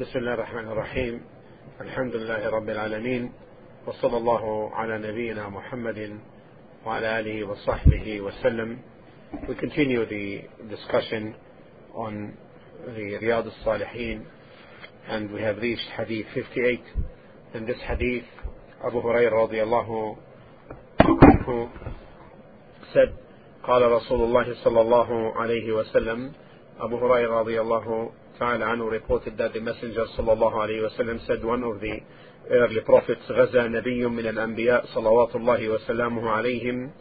بسم الله الرحمن الرحيم الحمد لله رب العالمين وصلى الله على نبينا محمد وعلى آله وصحبه وسلم We continue the discussion on the Riyadh al-Salihin and we have reached hadith 58 in this hadith Abu Hurairah radiallahu anhu said قال رسول الله صلى الله عليه وسلم Abu Hurairah radiallahu ta'ala anhu reported that the Messenger صلى الله عليه وسلم said one of the early prophets غزا نبي من الأنبياء صلوات الله وسلامه عليهم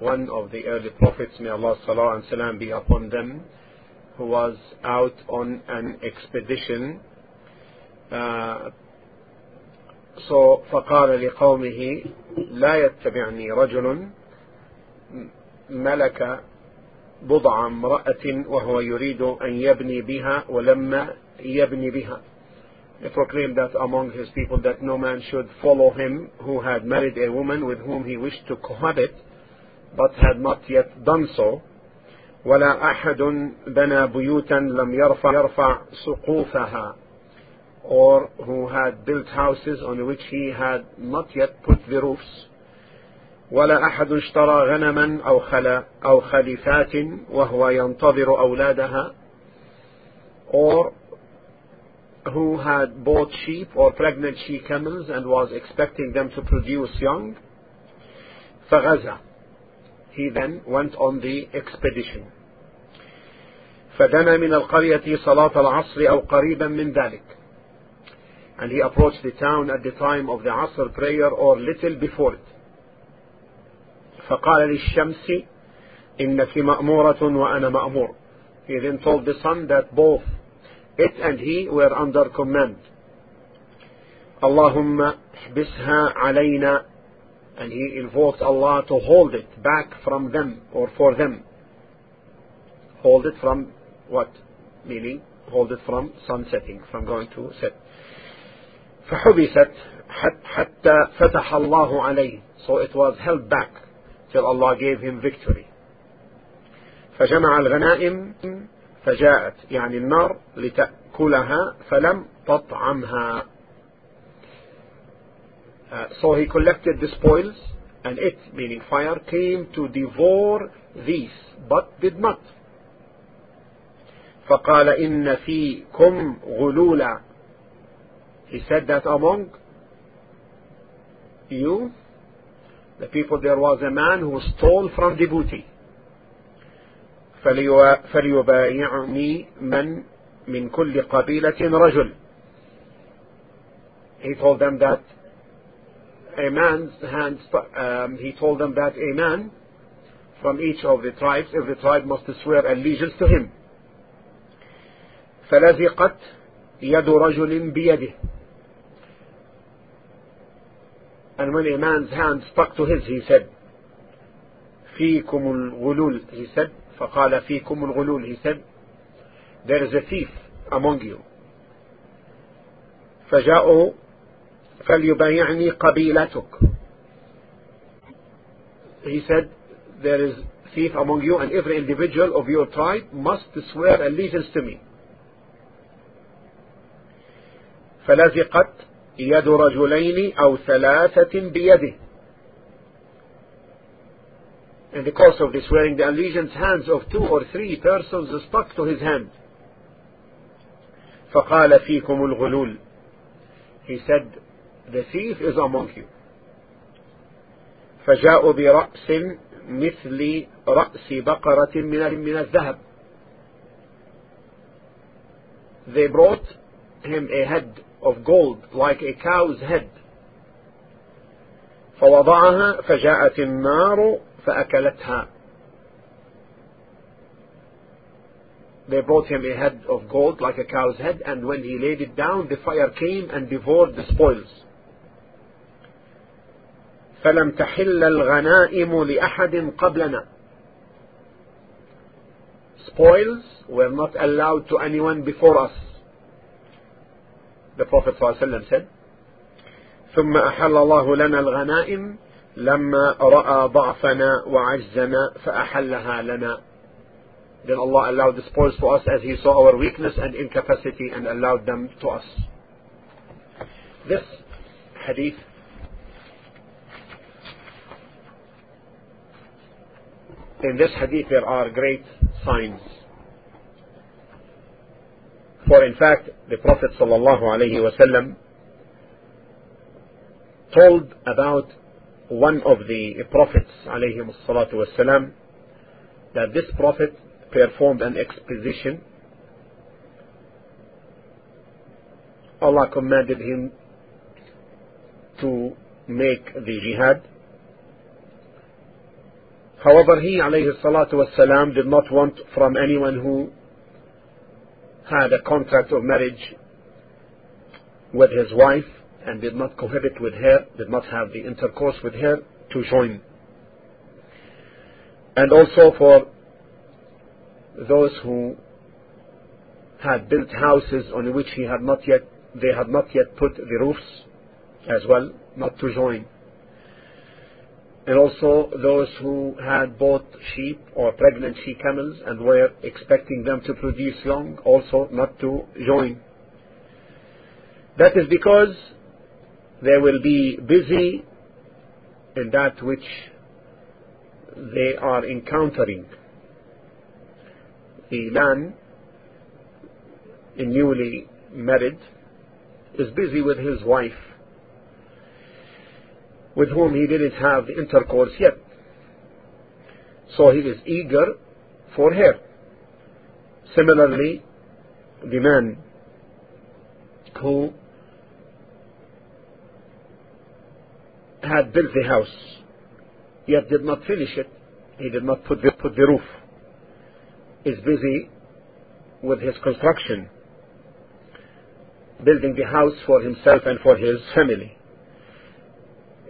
one of the early prophets may Allah's salah and salam be upon them who was out on an expedition uh, so فقال لقومه لا يتبعني رجل ملك بضع امرأة وهو يريد أن يبني بها ولما يبني بها He proclaimed that among his people that no man should follow him who had married a woman with whom he wished to cohabit but had not yet done so ولا أحد بنى بيوتا لم يرفع يرفع سقوفها or who had built houses on which he had not yet put the roofs ولا أحد اشترى غنما أو خلا أو خليفات وهو ينتظر أولادها or who had bought sheep or pregnant she camels and was expecting them to produce young فغزا he then went on the expedition فدنا من القرية صلاة العصر أو قريبا من ذلك and he approached the town at the time of the Asr prayer or little before it فقال للشمس إنك مأمورة وأنا مأمور he then told the sun that both it and he were under command اللهم احبسها علينا and he invoked Allah to hold it back from them or for them hold it from what meaning hold it from sunsetting from going to set فحبست حتى فتح الله عليه so it was held back till Allah gave him victory فجمع الغنائم فجاءت يعني النار لتأكلها فلم تطعمها uh, so he collected the spoils and it meaning fire came to devour these but did not فقال إن فيكم غلولا he said that among you the people there was a man who stole from the booty فليبايعني من من كل قبيلة رجل he told them that a man's hand um, he told them that a man from each of the tribes every tribe must swear allegiance to him فلزقت يد رجل بيده and when a man's hand stuck to his he said فيكم الغلول he said فقال فيكم الغلول he said there is a thief among you فجاءوا فليبايعني قبيلتك he said there is thief among you and every individual of your tribe must swear allegiance to me فلزقت يد رجلين أو ثلاثة بيده In the course of this swearing the allegiance hands of two or three persons stuck to his hand فقال فيكم الغلول He said the thief is among you فجاءوا برأس مثل رأس بقرة من من الذهب They brought him a head of gold like a cow's head فوضعها فجاءت النار فأكلتها They brought him a head of gold like a cow's head and when he laid it down the fire came and devoured the spoils فلم تحل الغنائم لأحد قبلنا Spoils were not allowed to anyone before us the Prophet ﷺ said ثم أحل الله لنا الغنائم لما رأى ضعفنا وعجزنا فأحلها لنا then Allah allowed the spoils to us as He saw our weakness and incapacity and allowed them to us. This hadith in this hadith there are great signs. For in fact, the Prophet ﷺ told about one of the prophets والسلام, that this prophet performed an expedition. Allah commanded him to make the jihad. However, he alayhi salatu wasalam did not want from anyone who had a contract of marriage with his wife and did not cohabit with her, did not have the intercourse with her, to join. And also for those who had built houses on which he had not yet, they had not yet put the roofs as well, not to join. And also those who had bought sheep or pregnant she camels and were expecting them to produce young, also not to join. That is because they will be busy in that which they are encountering. The man, newly married, is busy with his wife, with whom he didn't have the intercourse yet. So he is eager for her. Similarly, the man who had built the house, yet did not finish it. He did not put the, put the roof. Is busy with his construction, building the house for himself and for his family.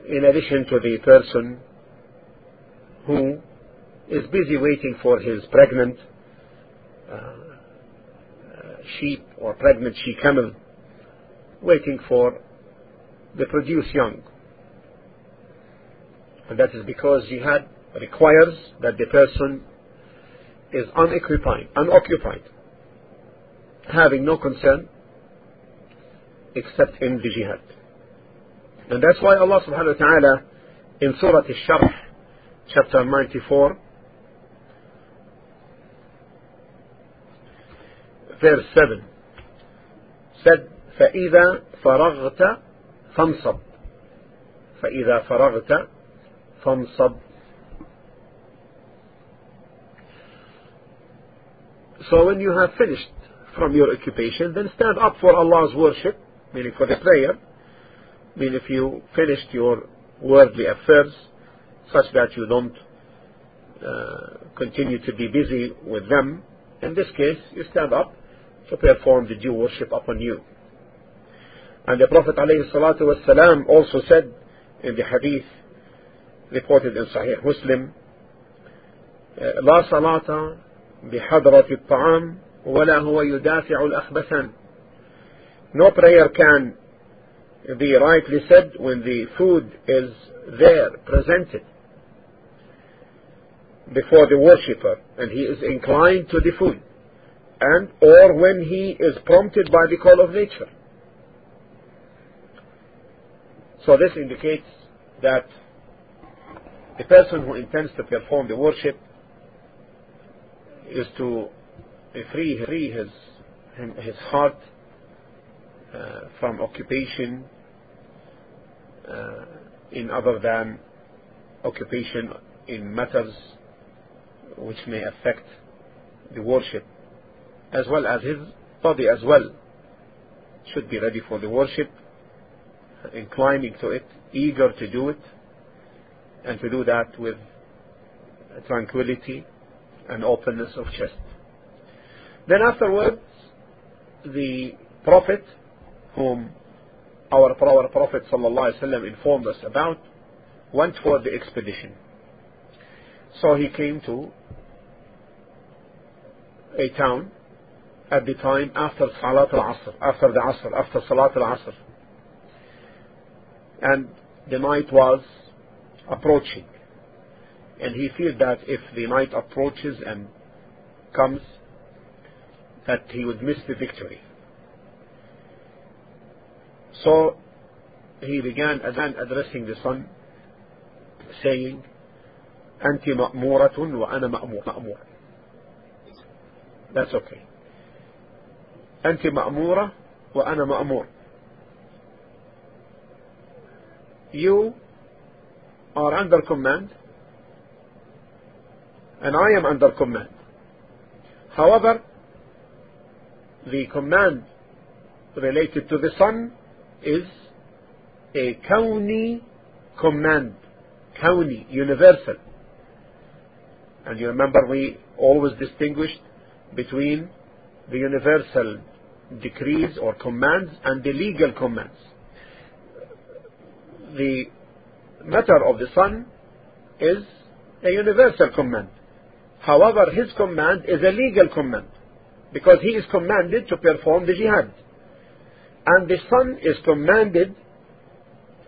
In addition to the person who is busy waiting for his pregnant uh, sheep or pregnant she camel, waiting for the produce young. And that is because jihad requires that the person is unoccupied, unoccupied, having no concern except in the jihad. And that's why Allah subhanahu wa ta'ala in Surah Al-Sharh, chapter 94, verse 7, said, فإذا فرغت فانصب فإذا فرغت فانصب So when you have finished from your occupation, then stand up for Allah's worship, meaning for the prayer. I mean, if you finished your worldly affairs such that you don't uh, continue to be busy with them, in this case, you stand up to perform the due worship upon you. And the Prophet ﷺ also said in the hadith reported in Sahih Muslim لا صلاة بحضرة الطعام ولا هو يدافع الأخبثان No prayer can be rightly said when the food is there, presented before the worshipper and he is inclined to the food and or when he is prompted by the call of nature. So this indicates that the person who intends to perform the worship is to free, free his, his heart uh, from occupation Uh, in other than occupation in matters which may affect the worship as well as his body as well should be ready for the worship inclining to it eager to do it and to do that with tranquility and openness of chest. Then afterwards, the Prophet, whom our, our Prophet ﷺ informed us about, went for the expedition. So he came to a town at the time after Salat al-Asr, after the Asr, after Salat al-Asr. And the night was approaching. And he feared that if the night approaches and comes that he would miss the victory. So he began again addressing the sun, saying, أنت مأمورة وأنا مأمور مأمور That's okay. أنت مأمورة وأنا مأمور You are under command and I am under command. However, the command related to the sun is a kawni command, kawni, universal. And you remember we always distinguished between the universal decrees or commands and the legal commands. The matter of the sun is a universal command. However, his command is a legal command because he is commanded to perform the jihad and the sun is commanded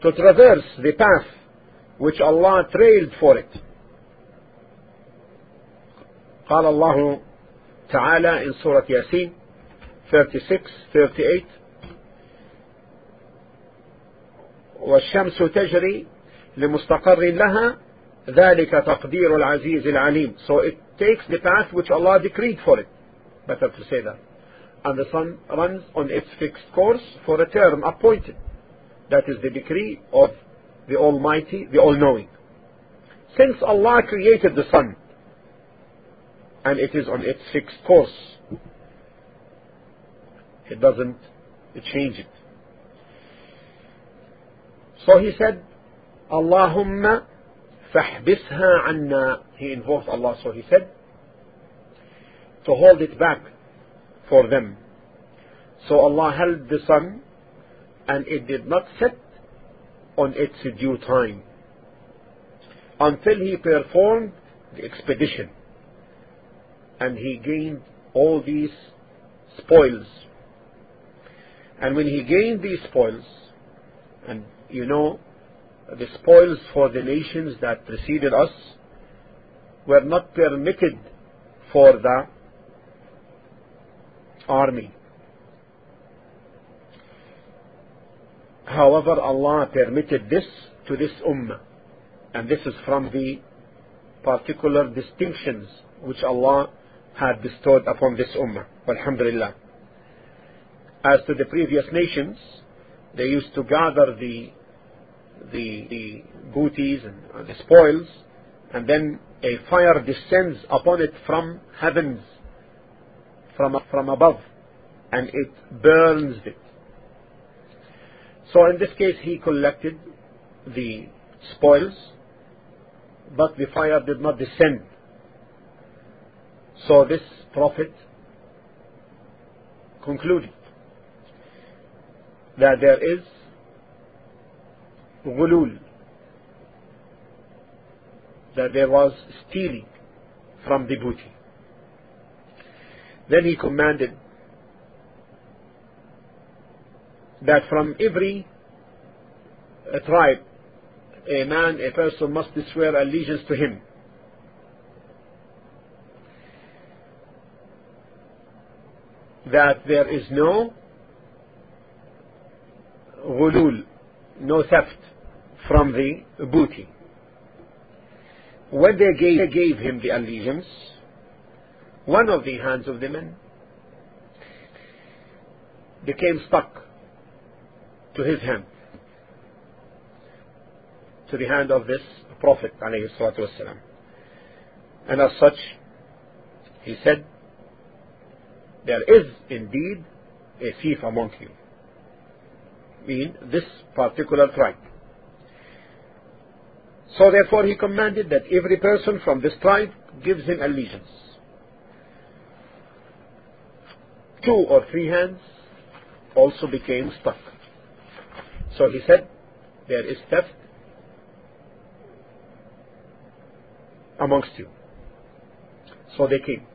to traverse the path which Allah trailed for it. قال الله تعالى in Surah Yasin 36 38 والشمس تجري لمستقر لها ذلك تقدير العزيز العليم. So it takes the path which Allah decreed for it. Better to say that and the sun runs on its fixed course for a term appointed that is the decree of the Almighty the All-Knowing since Allah created the sun and it is on its fixed course it doesn't change it so he said Allahumma فاحبسها عنا he invoked Allah so he said to hold it back for them. So Allah held the sun and it did not set on its due time until he performed the expedition. And he gained all these spoils. And when he gained these spoils and you know the spoils for the nations that preceded us were not permitted for the army. However, Allah permitted this to this ummah. And this is from the particular distinctions which Allah had bestowed upon this ummah. Alhamdulillah. As to the previous nations, they used to gather the the, the booties and uh, the spoils, and then a fire descends upon it from heavens, from, from above, and it burns it. So in this case, he collected the spoils, but the fire did not descend. So this prophet concluded that there is غلول that there was stealing from the booty then he commanded that from every a tribe a man a person must swear allegiance to him that there is no غلول no theft from the booty. When they gave, gave him the allegiance, one of the hands of the men became stuck to his hand, to the hand of this Prophet والسلام. And as such, he said, there is indeed a thief among you. Mean this particular tribe. So therefore he commanded that every person from this tribe gives him allegiance. Two or three hands also became stuck. So he said, there is theft amongst you. So they came.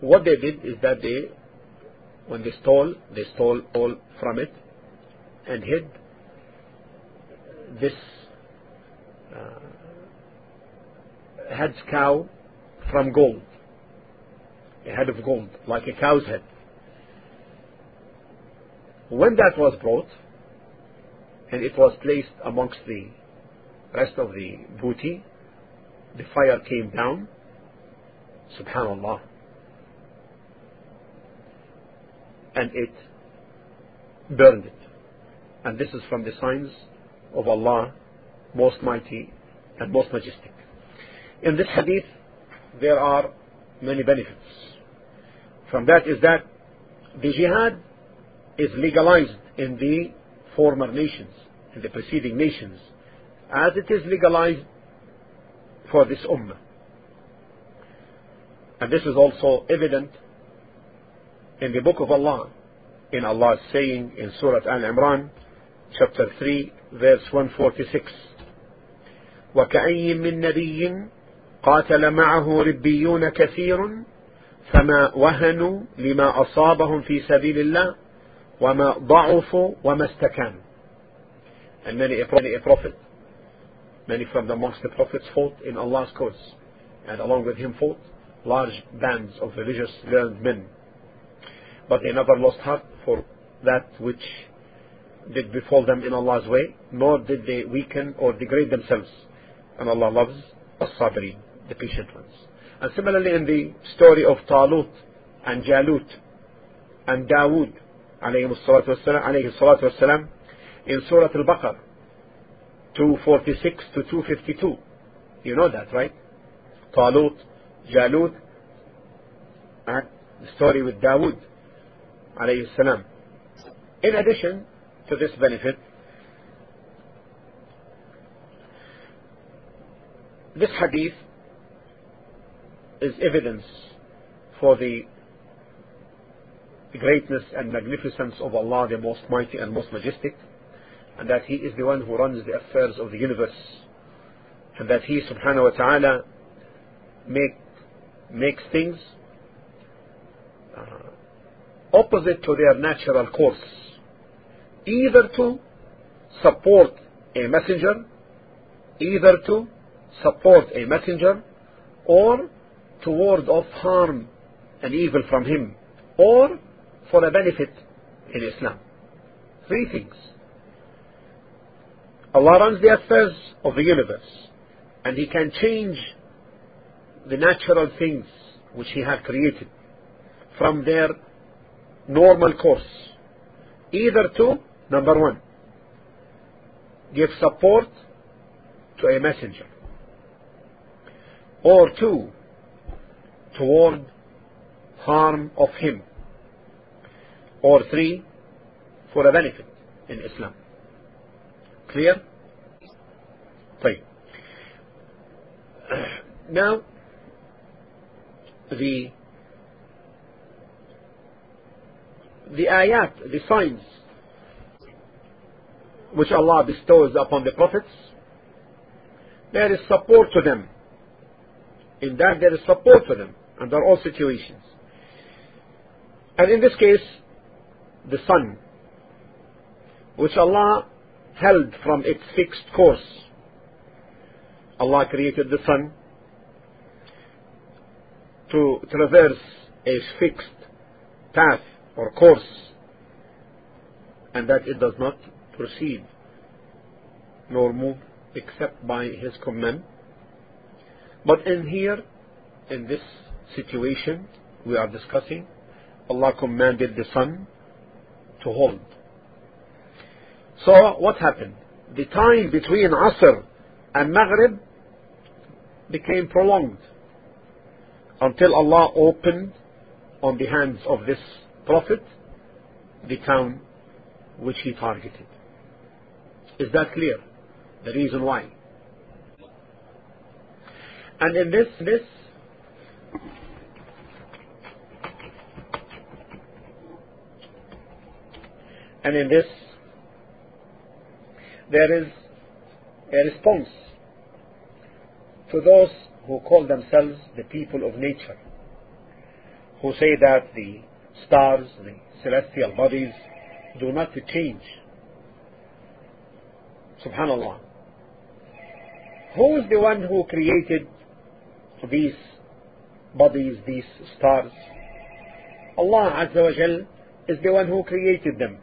What they did is that they, when they stole, they stole all from it and hid this uh, head's cow from gold. A head of gold, like a cow's head. When that was brought, and it was placed amongst the rest of the booty, the fire came down. Subhanallah. And it burned it. And this is from the signs of Allah, most mighty and most majestic. In this hadith, there are many benefits. From that is that the jihad is legalized in the former nations, in the preceding nations, as it is legalized for this ummah. And this is also evident in the book of Allah, in Allah's saying in Surah Al-Imran, chapter 3, verse 146. وكأي من نبي قاتل معه ربيون كثير فما وهنوا لما أصابهم في سبيل الله وما ضعفوا وما استكانوا and many a, prophet many from the amongst the prophets fought in Allah's cause and along with him fought large bands of religious learned men but they never lost heart for that which did befall them in Allah's way nor did they weaken or degrade themselves and Allah loves as-sabirin the patient ones and similarly in the story of Talut and Jalut and Dawood عليه الصلاة والسلام عليه الصلاة والسلام in Surah Al-Baqarah 246 to 252 you know that right Talut Jalut and the story with Dawood عليه السلام in addition to this benefit this hadith is evidence for the greatness and magnificence of Allah, the Most Mighty and Most Majestic, and that He is the one who runs the affairs of the universe, and that He, subhanahu wa ta'ala, make, makes things uh, opposite to their natural course, either to support a messenger, either to support a messenger, or to ward off harm and evil from him, or for a benefit in Islam. Three things. Allah runs the affairs of the universe, and He can change the natural things which He had created from their normal course, either to, number one, give support to a messenger, or two, toward harm of him, or three, for a benefit in Islam. Clear? طيب. Now, the the ayat, the signs which Allah bestows upon the prophets, there is support to them. In that there is support to them under all situations. And in this case, the sun, which Allah held from its fixed course. Allah created the sun to traverse a fixed path or course and that it does not proceed nor move except by his command. But in here, in this situation we are discussing, Allah commanded the sun to hold. So what happened? The time between Asr and Maghrib became prolonged until Allah opened on the hands of this Prophet the town which he targeted. Is that clear? The reason why. And in this, this and in this there is a response to those who call themselves the people of nature, who say that the stars, the celestial bodies, do not change. Subhanallah. Who is the one who created these bodies, these stars. Allah Azza wa Jal is the one who created them.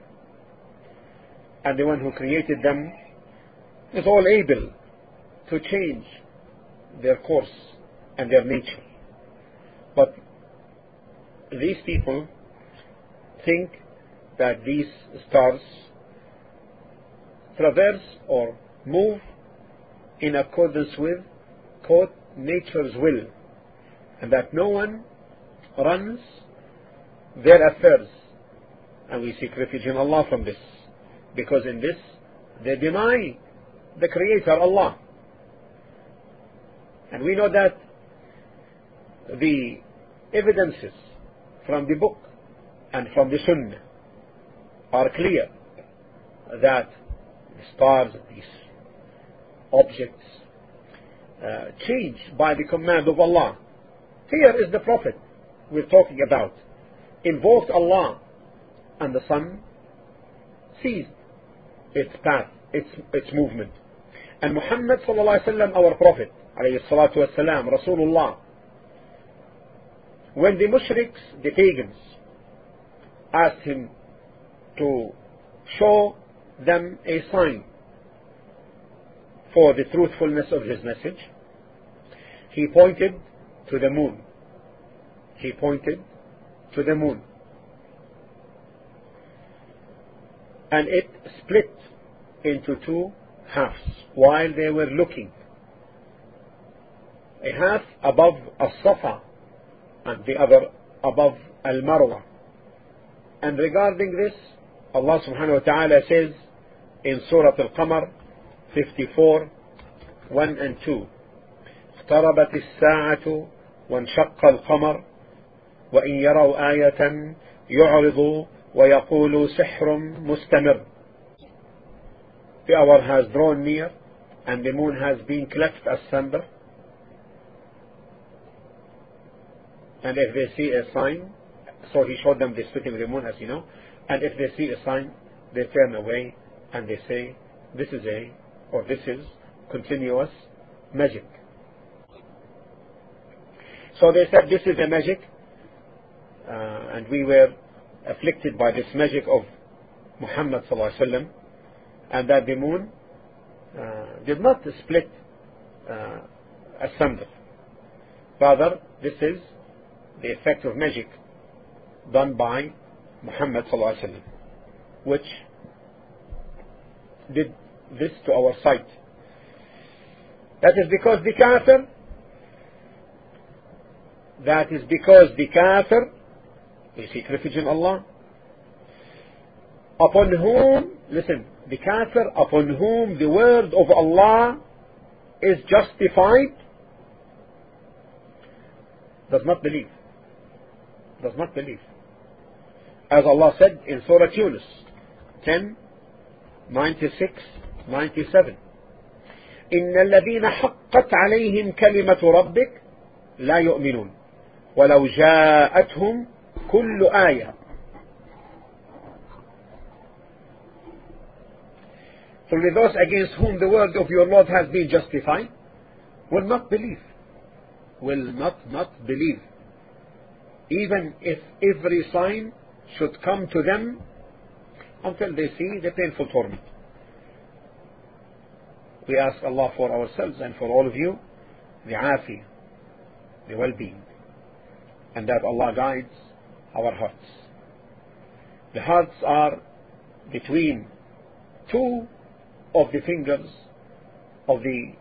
And the one who created them is all able to change their course and their nature. But these people think that these stars traverse or move in accordance with quote nature's will and that no one runs their affairs and we seek refuge in Allah from this because in this they deny the creator Allah and we know that the evidences from the book and from the sunnah are clear that the stars, these objects, uh, change by the command of Allah. Here is the Prophet we're talking about. Invoked Allah and the sun ceased its path, its, its movement. And Muhammad sallallahu alaihi wasallam, our Prophet, alayhi Rasulullah, when the mushriks, the pagans, asked him to show them a sign for the truthfulness of his message, he pointed to the moon. He pointed to the moon. And it split into two halves while they were looking. A half above As-Safa and the other above Al-Marwa. And regarding this, Allah subhanahu wa ta'ala says in Surah Al-Qamar 54 1 and 2 اقتربت الساعة وانشق القمر وإن يروا آية يعرضوا ويقولوا سحر مستمر The hour has drawn near and the moon has been cleft asunder and if they see a sign so he showed them the splitting of the moon as you know and if they see a sign they turn away and they say this is a or this is continuous magic so they said this is a magic uh, and we were afflicted by this magic of Muhammad sallallahu and that the moon uh, did not split uh, asunder. Rather this is the effect of magic done by Muhammad sallallahu which did this to our sight. That is because the kafir that is because the kafir they seek refuge in Allah upon whom listen the kafir upon whom the word of Allah is justified does not believe does not believe as Allah said in Surah Yunus 10 96 97 إن الذين حقت عليهم كلمة ربك لا يؤمنون ولو جاءتهم كل آية Only those against whom the word of your Lord has been justified will not believe. Will not not believe. Even if every sign should come to them until they see the painful torment. We ask Allah for ourselves and for all of you the afiyah, the well-being, and that Allah guides our hearts. The hearts are between two of the fingers of the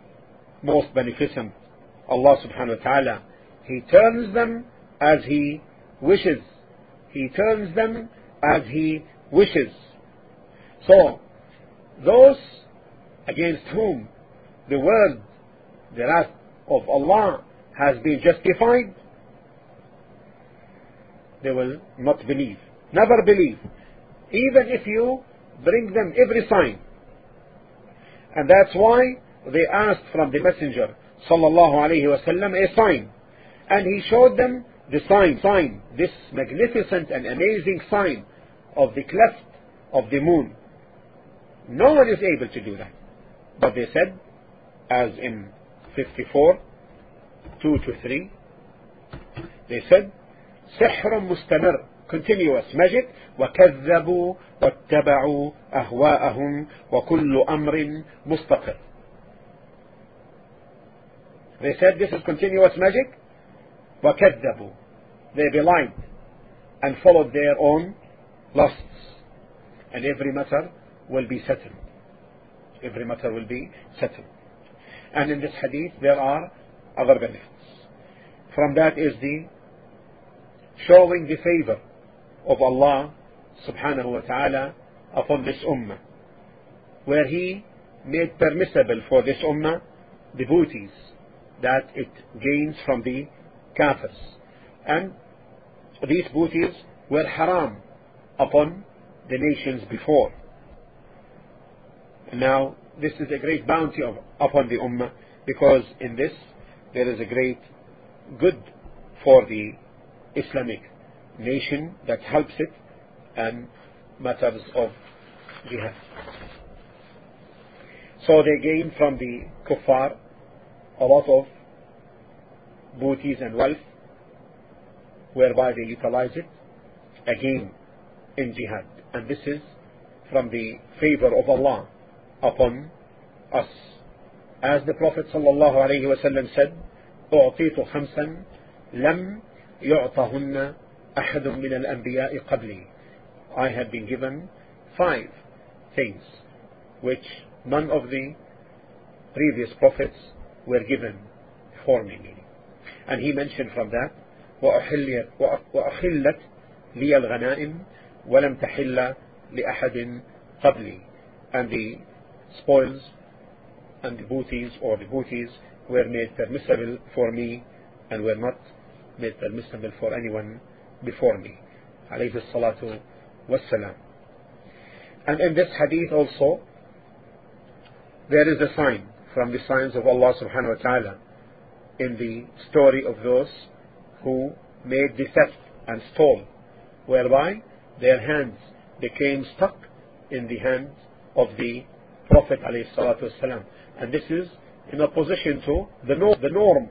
most beneficent Allah subhanahu wa ta'ala. He turns them as He wishes. He turns them as He wishes. So, those against whom the word, the wrath of Allah has been justified, they will not believe. Never believe. Even if you bring them every sign. And that's why they asked from the Messenger sallallahu alayhi wasallam a sign. And he showed them the sign, sign, this magnificent and amazing sign of the cleft of the moon. No one is able to do that. But they said, as in 54, 2 to 3 they said سحر مستمر continuous magic وكذبوا واتبعوا أهواءهم وكل أمر مستقر they said this is continuous magic وكذبوا they belied and followed their own lusts and every matter will be settled every matter will be settled and in this hadith there are other benefits from that is the showing the favor of Allah subhanahu wa ta'ala upon this ummah where he made permissible for this ummah the booties that it gains from the kafirs. And these booties were haram upon the nations before. Now this is a great bounty of, upon the ummah because in this there is a great good for the Islamic nation that helps it and matters of jihad. So they gain from the kuffar a lot of booties and wealth whereby they utilize it again in jihad. And this is from the favor of Allah upon us. As the Prophet sallallahu alayhi wa sallam said, أعطيت خمسا لم يعطهن أحد من الأنبياء قبلي I have been given five things which none of the previous prophets were given for me and he mentioned from that وأحلت لي الغنائم ولم تحل لأحد قبلي and the spoils and the booties or the booties were made permissible for me and were not made permissible for anyone before me عليه الصلاة والسلام and in this hadith also there is a sign from the signs of Allah subhanahu wa ta'ala in the story of those who made the theft and stole whereby their hands became stuck in the hands of the Prophet ﷺ. And this is in opposition to the, no the norm.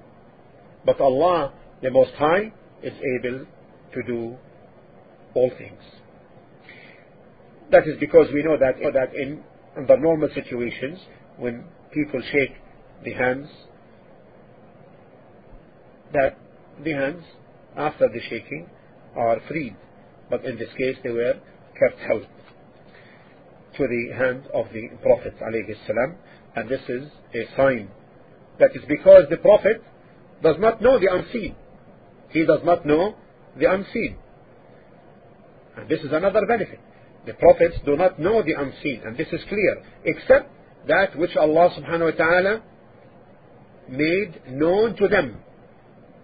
But Allah, the Most High, is able to do all things. That is because we know that, that in under normal situations, when people shake the hands, that the hands, after the shaking, are freed. But in this case, they were kept held to the hand of the Prophet ﷺ, and this is a sign. That is because the Prophet does not know the unseen. He does not know the unseen. And this is another benefit. The prophets do not know the unseen, and this is clear, except that which Allah subhanahu wa ta'ala made known to them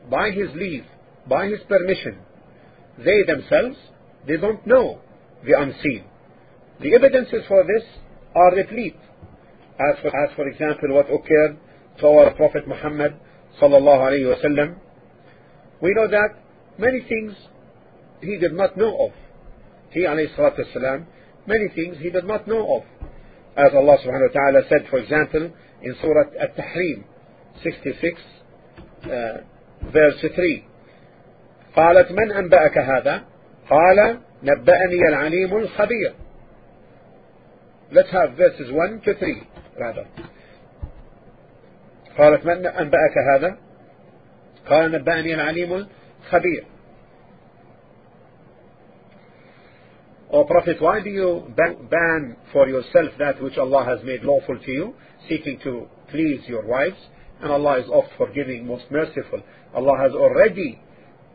by His leave, by His permission. They themselves, they don't know the unseen. The evidences for this are replete. As for, as for example, what occurred to our Prophet Muhammad sallallahu alayhi wasallam, we know that many things he did not know of. He alayhi salatu wasalam, many things he did not know of. As Allah subhanahu wa ta'ala said, for example, in Surah At-Tahrim 66, uh, verse 3, قالت من أنبأك هذا؟ قال نبأني العليم الخبير Let's have verses 1 to 3 rather. قالت من أنبأك هذا قال نبأني العليم الخبير O Prophet, why do you ban for yourself that which Allah has made lawful to you, seeking to please your wives? And Allah is oft forgiving, most merciful. Allah has already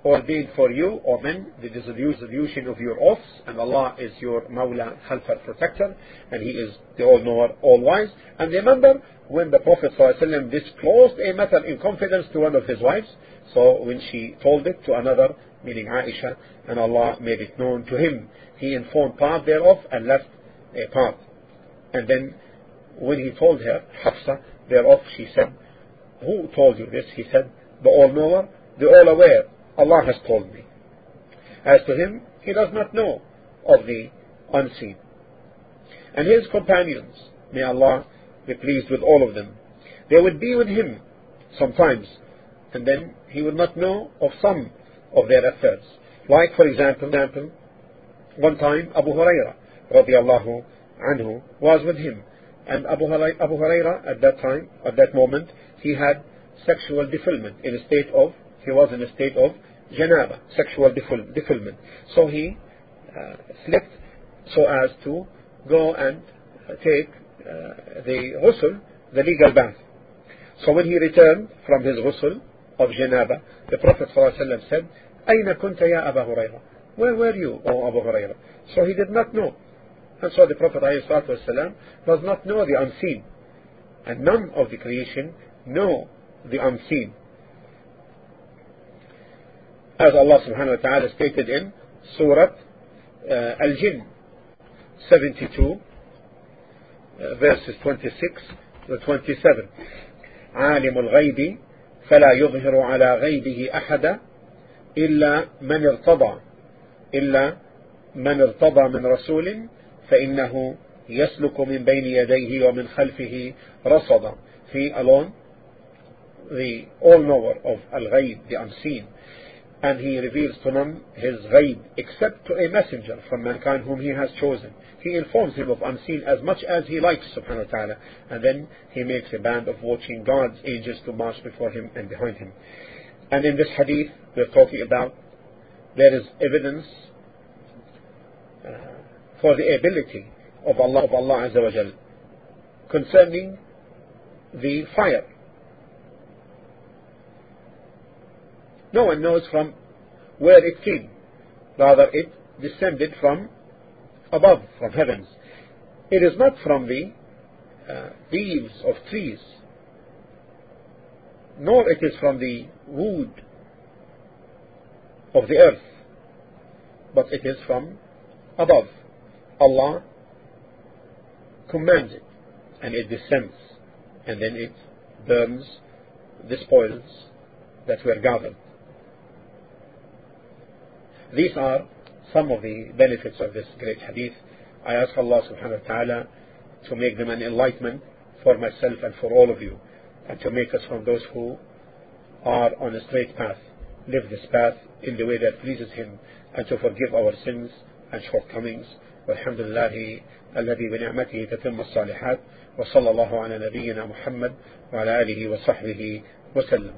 ordained for you, O men, the dissolution of your oaths, and Allah is your Mawla Khalfar protector, and He is the all-knower, all-wise. And remember, when the Prophet ﷺ disclosed a matter in confidence to one of his wives, so when she told it to another, meaning Aisha, and Allah made it known to him, He informed part thereof and left a part. And then when he told her, Hafsa, thereof, she said, Who told you this? He said, The all-knower, the all-aware, Allah has told me. As to him, he does not know of the unseen. And his companions, may Allah be pleased with all of them, they would be with him sometimes and then he would not know of some of their affairs. Like, for example, example one time Abu Huraira radiallahu anhu was with him. And Abu Huraira at that time, at that moment, he had sexual defilement in a state of, he was in a state of janaba, sexual defilement. So he uh, slept so as to go and take uh, the ghusl, the legal bath. So when he returned from his ghusl of janaba, the Prophet ﷺ said, أين كنت يا أبا هريرة? Where were you, O Abu Hurairah? So he did not know. And so the Prophet ﷺ does not know the unseen. And none of the creation know the unseen. Allah subhanahu wa ta'ala stated in uh, Al-Jinn 72 uh, verses 26 to 27 عالم الغيب فلا يظهر على غيبه أحدا إلا من ارتضى إلا من ارتضى من رسول فإنه يسلك من بين يديه ومن خلفه رصدا في alone the all-knower of al-ghayb, the unseen and he reveals to none his ghaib except to a messenger from mankind whom he has chosen. He informs him of unseen as much as he likes, subhanahu wa ta'ala, and then he makes a band of watching God's angels to march before him and behind him. And in this hadith, we're talking about there is evidence uh, for the ability of Allah, of Allah Azza wa concerning the fire. No one knows from where it came. Rather, it descended from above, from heavens. It is not from the uh, leaves of trees, nor it is from the wood of the earth, but it is from above. Allah commands it, and it descends, and then it burns the spoils that were gathered. These are some of the benefits of this great hadith. I ask Allah subhanahu wa ta'ala to make them an enlightenment for myself and for all of you, and to make us from those who are on a straight path, live this path in the way that pleases Him, and to forgive our sins and shortcomings. والحمد لله الذي بنعمته تتم الصالحات وصلى الله على نبينا محمد وعلى آله وصحبه وسلم